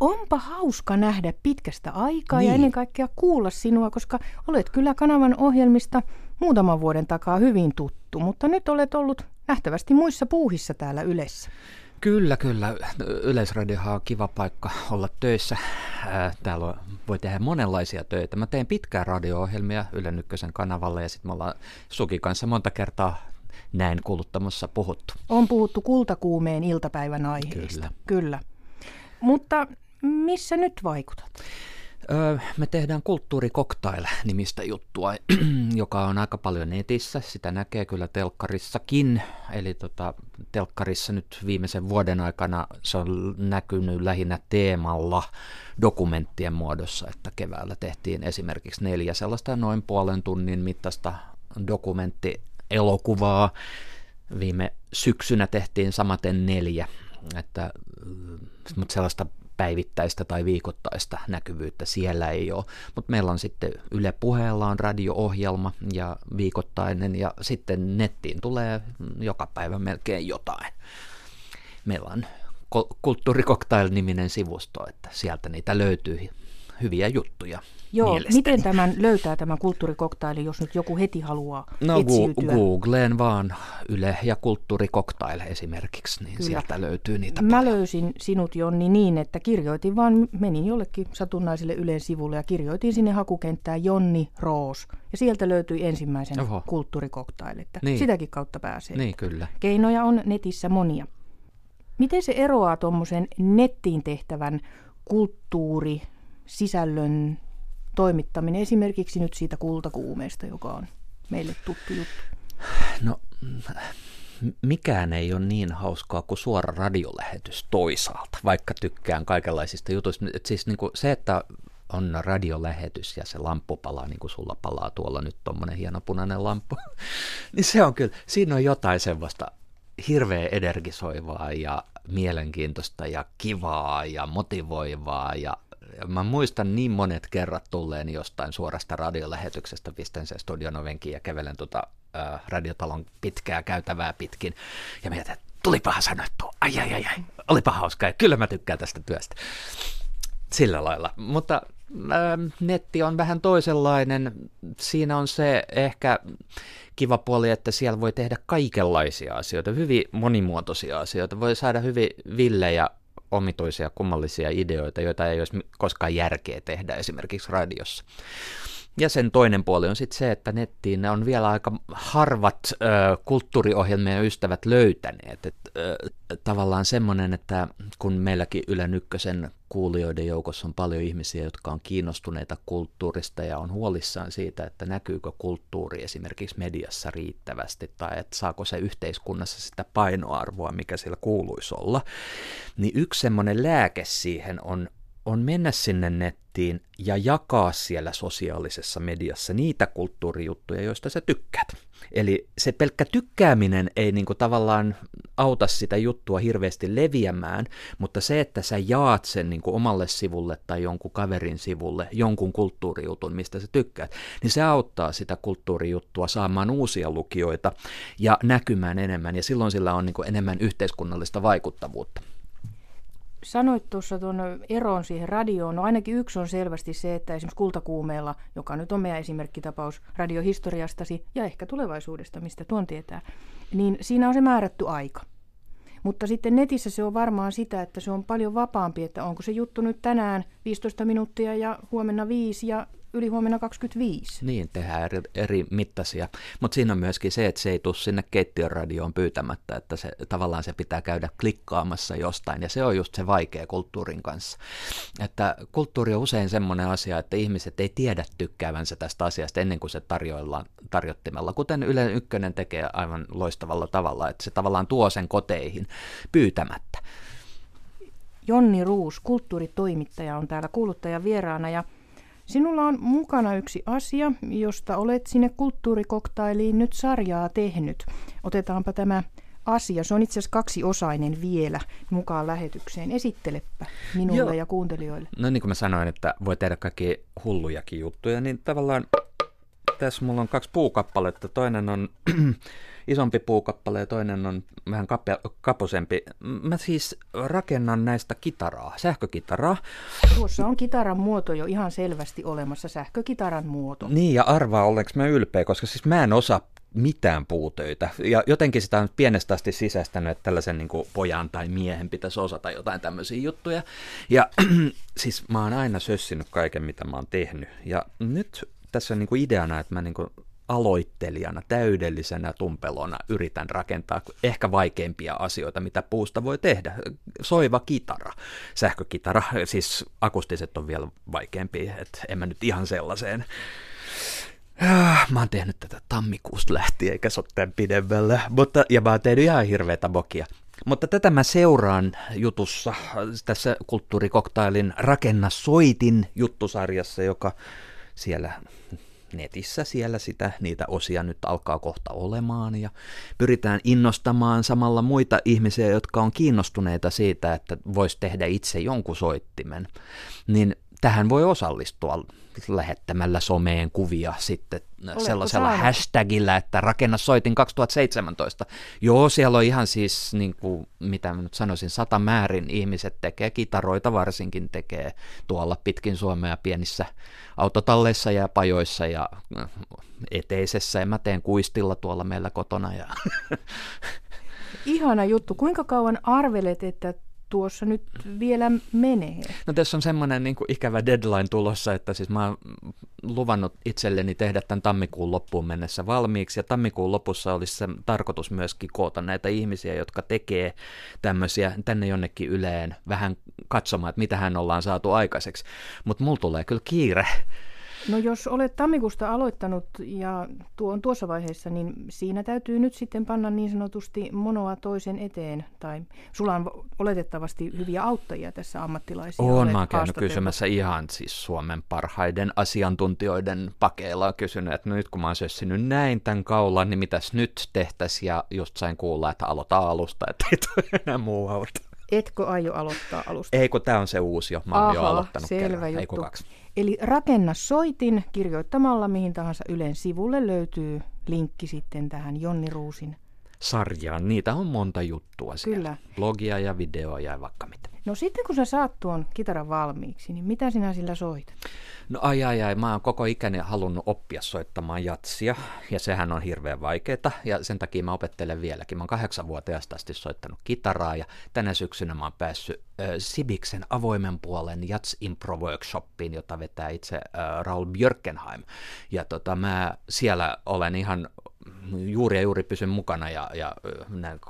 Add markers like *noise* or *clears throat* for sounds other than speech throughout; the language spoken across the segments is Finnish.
Onpa hauska nähdä pitkästä aikaa Niin. ja ennen kaikkea kuulla sinua, koska olet kyllä kanavan ohjelmista muutaman vuoden takaa hyvin tuttu, mutta nyt olet ollut nähtävästi muissa puuhissa täällä Ylessä. Kyllä, kyllä. Yleisradiohan on kiva paikka olla töissä. Ää, Täällä voi tehdä monenlaisia töitä. Mä teen pitkään radio-ohjelmia Ylen ykkösen kanavalle ja sitten me ollaan Suki kanssa monta kertaa näin kuuluttamassa puhuttu. On puhuttu kultakuumeen iltapäivän aiheista. Kyllä. Kyllä. Mutta missä nyt vaikutat? Öö, me tehdään Kulttuurikoktail-nimistä juttua, *clears throat* joka on aika paljon netissä. Sitä näkee kyllä telkkarissakin. Eli tota, telkkarissa nyt viimeisen vuoden aikana se on näkynyt lähinnä teemalla dokumenttien muodossa, että keväällä tehtiin esimerkiksi neljä sellaista noin puolen tunnin mittaista dokumenttielokuvaa. Viime syksynä tehtiin samaten neljä, että, mutta sellaista päivittäistä tai viikoittaista näkyvyyttä siellä ei ole. Mutta meillä on sitten Yle Puheella on radio-ohjelma ja viikoittainen ja sitten nettiin tulee joka päivä melkein jotain. Meillä on Ko- Kulttuurikoktail-niminen sivusto, että sieltä niitä löytyy hyviä juttuja. Joo, mielestäni. miten tämän löytää tämän kulttuurikoktaili, jos nyt joku heti haluaa No etsiytyä? Googleen vaan Yle ja Kulttuurikoktail esimerkiksi, niin Kyllä. sieltä löytyy niitä Mä paljon. löysin sinut Jonni niin, että kirjoitin vaan, menin jollekin satunnaiselle Ylen sivulle ja kirjoitin sinne hakukenttään Jonni Roos. Ja sieltä löytyi ensimmäisen Oho. kulttuurikoktail, että Niin. sitäkin kautta pääsee. Niin kyllä. Keinoja on netissä monia. Miten se eroaa tuommoisen nettiin tehtävän kulttuuri, sisällön toimittaminen esimerkiksi nyt siitä kultakuumeesta, joka on meille tuttu juttu? No, mikään ei ole niin hauskaa kuin suora radiolähetys toisaalta, vaikka tykkään kaikenlaisista jutuista. Et siis niin kuin se, että on radiolähetys ja se lamppu palaa, niin kuin sulla palaa tuolla nyt tuommoinen hieno punainen lamppu, *laughs* niin se on kyllä, siinä on jotain semmoista hirveän energisoivaa ja mielenkiintoista ja kivaa ja motivoivaa ja mä muistan niin monet kerrat tulleen jostain suorasta radiolähetyksestä, pistän sen studion ovenkin ja kävelen tuota ää, radiotalon pitkää käytävää pitkin ja mietin, että tulipahan sanottu, ai ai ai ai, olipa hauskaa ja kyllä mä tykkään tästä työstä. Sillä lailla, mutta netti on vähän toisenlainen. Siinä on se ehkä kiva puoli, että siellä voi tehdä kaikenlaisia asioita, hyvin monimuotoisia asioita. Voi saada hyvin villejä, omituisia, kummallisia ideoita, joita ei olisi koskaan järkeä tehdä esimerkiksi radiossa. Ja sen toinen puoli on sitten se, että nettiin ne on vielä aika harvat ö, kulttuuriohjelmien ystävät löytäneet. Et, ö, tavallaan semmoinen, että kun meilläkin Ylen ykkösen kuulijoiden joukossa on paljon ihmisiä, jotka on kiinnostuneita kulttuurista ja on huolissaan siitä, että näkyykö kulttuuri esimerkiksi mediassa riittävästi tai että saako se yhteiskunnassa sitä painoarvoa, mikä sillä kuuluisi olla, niin yksi semmoinen lääke siihen on on mennä sinne nettiin ja jakaa siellä sosiaalisessa mediassa niitä kulttuurijuttuja, joista sä tykkäät. Eli se pelkkä tykkääminen ei niinku tavallaan auta sitä juttua hirveästi leviämään, mutta se, että sä jaat sen niinku omalle sivulle tai jonkun kaverin sivulle jonkun kulttuurijutun, mistä sä tykkäät, niin se auttaa sitä kulttuurijuttua saamaan uusia lukijoita ja näkymään enemmän, ja silloin sillä on niinku enemmän yhteiskunnallista vaikuttavuutta. Sanoit tuossa tuon eron siihen radioon. No ainakin yksi on selvästi se, että esimerkiksi kultakuumeella, joka nyt on meidän esimerkkitapaus radiohistoriastasi ja ehkä tulevaisuudesta, mistä tuon tietää, niin siinä on se määrätty aika. Mutta sitten netissä se on varmaan sitä, että se on paljon vapaampi, että onko se juttu nyt tänään 15 minuuttia ja huomenna 5 ja ylihuomenna 25. Niin, tehdään eri, eri mittaisia. Mutta siinä on myöskin se, että se ei tule sinne keittiön radioon pyytämättä, että se, tavallaan se pitää käydä klikkaamassa jostain, ja se on just se vaikea kulttuurin kanssa. Että kulttuuri on usein semmoinen asia, että ihmiset ei tiedä tykkäävänsä tästä asiasta ennen kuin se tarjoillaan tarjottimella, kuten Yle Ykkönen tekee aivan loistavalla tavalla, että se tavallaan tuo sen koteihin pyytämättä. Jonni Ruus, kulttuuritoimittaja, on täällä kuuluttajan vieraana ja Sinulla on mukana yksi asia, josta olet sinne kulttuurikoktailiin nyt sarjaa tehnyt. Otetaanpa tämä asia. Se on itse asiassa kaksiosainen vielä mukaan lähetykseen. Esittelepä minulle Joo. ja kuuntelijoille. No niin kuin mä sanoin, että voi tehdä kaikki hullujakin juttuja, niin tavallaan tässä mulla on kaksi puukappaletta. Toinen on *clears throat* isompi puukappale ja toinen on vähän kapea, kaposempi. Mä siis rakennan näistä kitaraa, sähkökitaraa. Tuossa on kitaran muoto jo ihan selvästi olemassa, sähkökitaran muoto. Niin, ja arvaa olenko mä ylpeä, koska siis mä en osaa mitään puutöitä. Ja jotenkin sitä on pienestä asti sisäistänyt, että tällaisen niin pojan tai miehen pitäisi osata jotain tämmöisiä juttuja. Ja *clears throat* siis mä oon aina sössinyt kaiken, mitä mä oon tehnyt. Ja nyt tässä on niin ideana, että mä niin aloittelijana, täydellisenä tumpelona yritän rakentaa ehkä vaikeimpia asioita, mitä puusta voi tehdä. Soiva kitara, sähkökitara, siis akustiset on vielä vaikeampi, että en mä nyt ihan sellaiseen Ah, mä oon tehnyt tätä tammikuusta lähtien, eikä se ole pidemmällä, mutta, ja mä oon tehnyt ihan hirveätä bokia. Mutta tätä mä seuraan jutussa, tässä kulttuurikoktailin Rakenna soitin juttusarjassa, joka siellä netissä siellä sitä, niitä osia nyt alkaa kohta olemaan ja pyritään innostamaan samalla muita ihmisiä, jotka on kiinnostuneita siitä, että voisi tehdä itse jonkun soittimen. Niin tähän voi osallistua lähettämällä someen kuvia sitten Oletko sellaisella saanut? hashtagillä, että rakenna soitin 2017. Joo, siellä on ihan siis, niin kuin, mitä mä nyt sanoisin, sata määrin ihmiset tekee, kitaroita varsinkin tekee tuolla pitkin Suomea pienissä autotalleissa ja pajoissa ja äh, eteisessä, ja mä teen kuistilla tuolla meillä kotona. Ja *laughs* Ihana juttu. Kuinka kauan arvelet, että tuossa nyt vielä menee? No tässä on semmoinen niin ikävä deadline tulossa, että siis mä oon luvannut itselleni tehdä tämän tammikuun loppuun mennessä valmiiksi, ja tammikuun lopussa olisi se tarkoitus myöskin koota näitä ihmisiä, jotka tekee tämmöisiä tänne jonnekin yleen vähän katsomaan, että mitä hän ollaan saatu aikaiseksi. Mutta mulla tulee kyllä kiire No jos olet tammikuusta aloittanut ja tuo on tuossa vaiheessa, niin siinä täytyy nyt sitten panna niin sanotusti monoa toisen eteen. Tai sulla on oletettavasti hyviä auttajia tässä ammattilaisia. On, mä käynyt kysymässä ihan siis Suomen parhaiden asiantuntijoiden pakeilla. kysynyt, että nyt kun mä oon sössinyt näin tämän kaulan, niin mitäs nyt tehtäisiin? Ja just sain kuulla, että aloita alusta, että ei tule enää muu auta. Etkö aio aloittaa alusta? Ei, kun tämä on se uusi jo. Mä oon Aha, jo aloittanut selvä kerran. juttu. Ei, kaksi. Eli rakenna soitin kirjoittamalla mihin tahansa Ylen sivulle löytyy linkki sitten tähän Jonni Ruusin sarjaan. Niitä on monta juttua siellä. Kyllä. Blogia ja videoa ja vaikka mitä. No sitten kun sä saat tuon kitaran valmiiksi, niin mitä sinä sillä soit? No ai ai ai, mä oon koko ikäni halunnut oppia soittamaan jatsia, ja sehän on hirveän vaikeaa, ja sen takia mä opettelen vieläkin. Mä oon kahdeksanvuotiaasta asti soittanut kitaraa, ja tänä syksynä mä oon päässyt äh, Sibiksen avoimen puolen Jats Impro Workshopiin, jota vetää itse äh, Raul Björkenheim. Ja tota, mä siellä olen ihan juuri ja juuri pysyn mukana ja, ja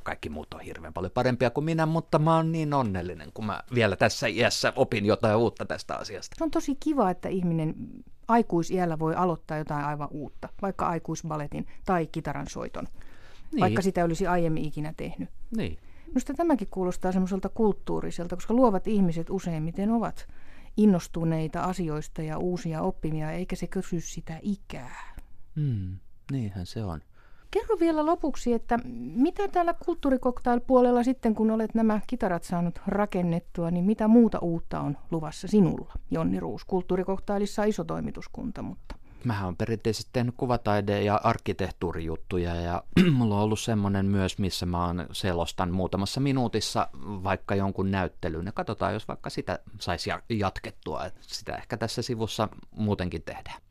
kaikki muut on hirveän paljon parempia kuin minä, mutta mä oon niin onnellinen, kun mä vielä tässä iässä opin jotain uutta tästä asiasta. Se on tosi kiva, että ihminen aikuisiällä voi aloittaa jotain aivan uutta, vaikka aikuisbaletin tai kitaran soiton, niin. vaikka sitä olisi aiemmin ikinä tehnyt. Niin. Minusta tämäkin kuulostaa semmoiselta kulttuuriselta, koska luovat ihmiset useimmiten ovat innostuneita asioista ja uusia oppimia, eikä se kysy sitä ikää. Mm, niinhän se on. Kerro vielä lopuksi, että mitä täällä kulttuurikoktail-puolella sitten, kun olet nämä kitarat saanut rakennettua, niin mitä muuta uutta on luvassa sinulla? Jonni Ruus, kulttuurikoktailissa iso toimituskunta, mutta... Mä oon perinteisesti tehnyt kuvataide- ja arkkitehtuurijuttuja ja *clears throat* mulla on ollut semmoinen myös, missä mä oon selostan muutamassa minuutissa vaikka jonkun näyttelyn ja katsotaan, jos vaikka sitä saisi jatkettua. Sitä ehkä tässä sivussa muutenkin tehdään.